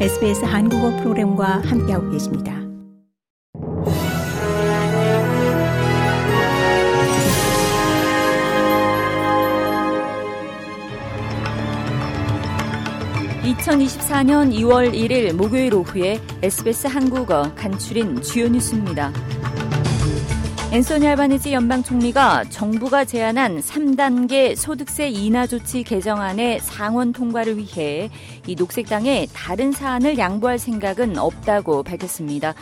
SBS 한국어 프로그램과 함께하고 계십니다. (2024년 2월 1일) 목요일 오후에 SBS 한국어 간추린 주요 뉴스입니다. 앤소니 알바니지 연방 총리가 정부가 제안한 3단계 소득세 인하 조치 개정안의 상원 통과를 위해 이 녹색당에 다른 사안을 양보할 생각은 없다고 밝혔습니다.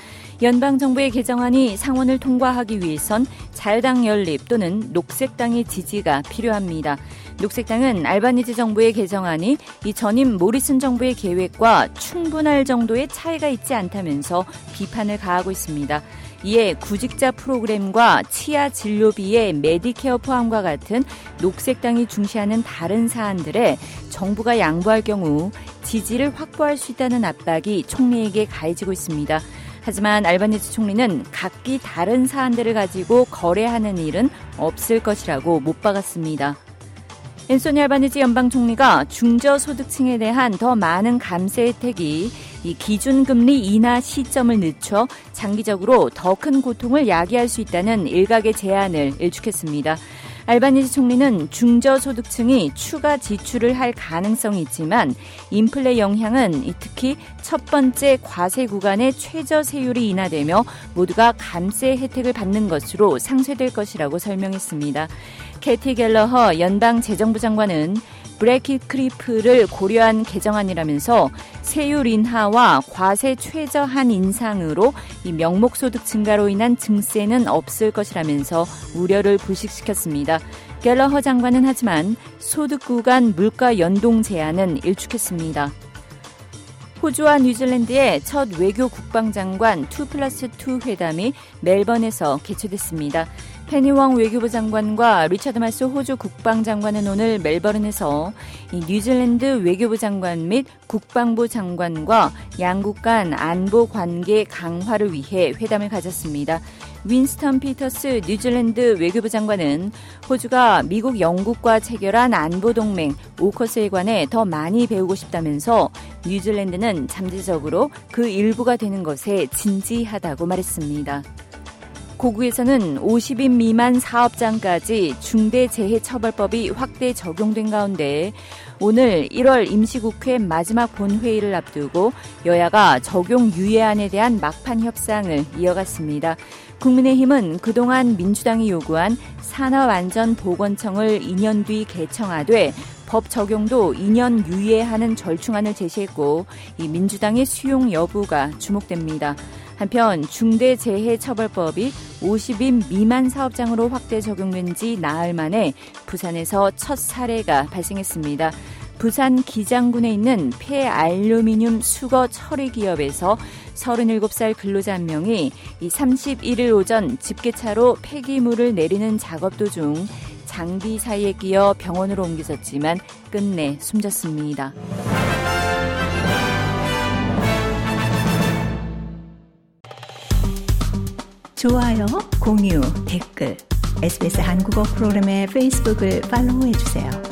연방 정부의 개정안이 상원을 통과하기 위해선 자유당 연립 또는 녹색당의 지지가 필요합니다. 녹색당은 알바니지 정부의 개정안이 이 전임 모리슨 정부의 계획과 충분할 정도의 차이가 있지 않다면서 비판을 가하고 있습니다. 이에 구직자 프로그램과 치아 진료비의 메디케어 포함과 같은 녹색당이 중시하는 다른 사안들에 정부가 양보할 경우 지지를 확보할 수 있다는 압박이 총리에게 가해지고 있습니다. 하지만 알바니즈 총리는 각기 다른 사안들을 가지고 거래하는 일은 없을 것이라고 못 박았습니다. 앤소니 알바니지 연방 총리가 중저소득층에 대한 더 많은 감세 혜택이 이 기준금리 인하 시점을 늦춰 장기적으로 더 큰 고통을 야기할 수 있다는 일각의 제안을 일축했습니다. 알바니지 총리는 중저소득층이 추가 지출을 할 가능성이 있지만 인플레 영향은 특히 첫 번째 과세 구간의 최저 세율이 인하되며 모두가 감세 혜택을 받는 것으로 상쇄될 것이라고 설명했습니다. 캐티 갤러허 연방 재정부 장관은 브레킷 크리프를 고려한 개정안이라면서 세율 인하와 과세 최저한 인상으로 이 명목 소득 증가로 인한 증세는 없을 것이라면서 우려를 불식시켰습니다. 갤러허 장관은 하지만 소득 구간 물가 연동 제안은 일축했습니다. 호주와 뉴질랜드의 첫 외교 국방장관 2 플러스 2 회담이 멜번에서 개최됐습니다. 페니웡 외교부 장관과 리차드 마스 호주 국방장관은 오늘 멜버른에서 뉴질랜드 외교부 장관 및 국방부 장관과 양국 간 안보 관계 강화를 위해 회담을 가졌습니다. 윈스턴 피터스 뉴질랜드 외교부 장관은 호주가 미국 영국과 체결한 안보 동맹 오커스에 관해 더 많이 배우고 싶다면서 뉴질랜드는 잠재적으로 그 일부가 되는 것에 진지하다고 말했습니다. 고국에서는 50인 미만 사업장까지 중대재해처벌법이 확대 적용된 가운데 오늘 1월 임시국회 마지막 본회의를 앞두고 여야가 적용 유예안에 대한 막판 협상을 이어갔습니다. 국민의힘은 그동안 민주당이 요구한 산업안전보건청을 2년 뒤 개청하되 법 적용도 2년 유예하는 절충안을 제시했고 이 민주당의 수용 여부가 주목됩니다. 한편 중대재해처벌법이 50인 미만 사업장으로 확대 적용된 지 나흘 만에 부산에서 첫 사례가 발생했습니다. 부산 기장군에 있는 폐알루미늄 수거 처리 기업에서 37살 근로자 한 명이 이 31일 오전 집게차로 폐기물을 내리는 작업 도중 장비 사이에 끼어 병원으로 옮겨졌지만 끝내 숨졌습니다. 좋아요, 공유, 댓글, SBS 한국어 프로그램의 페이스북을 팔로우해주세요.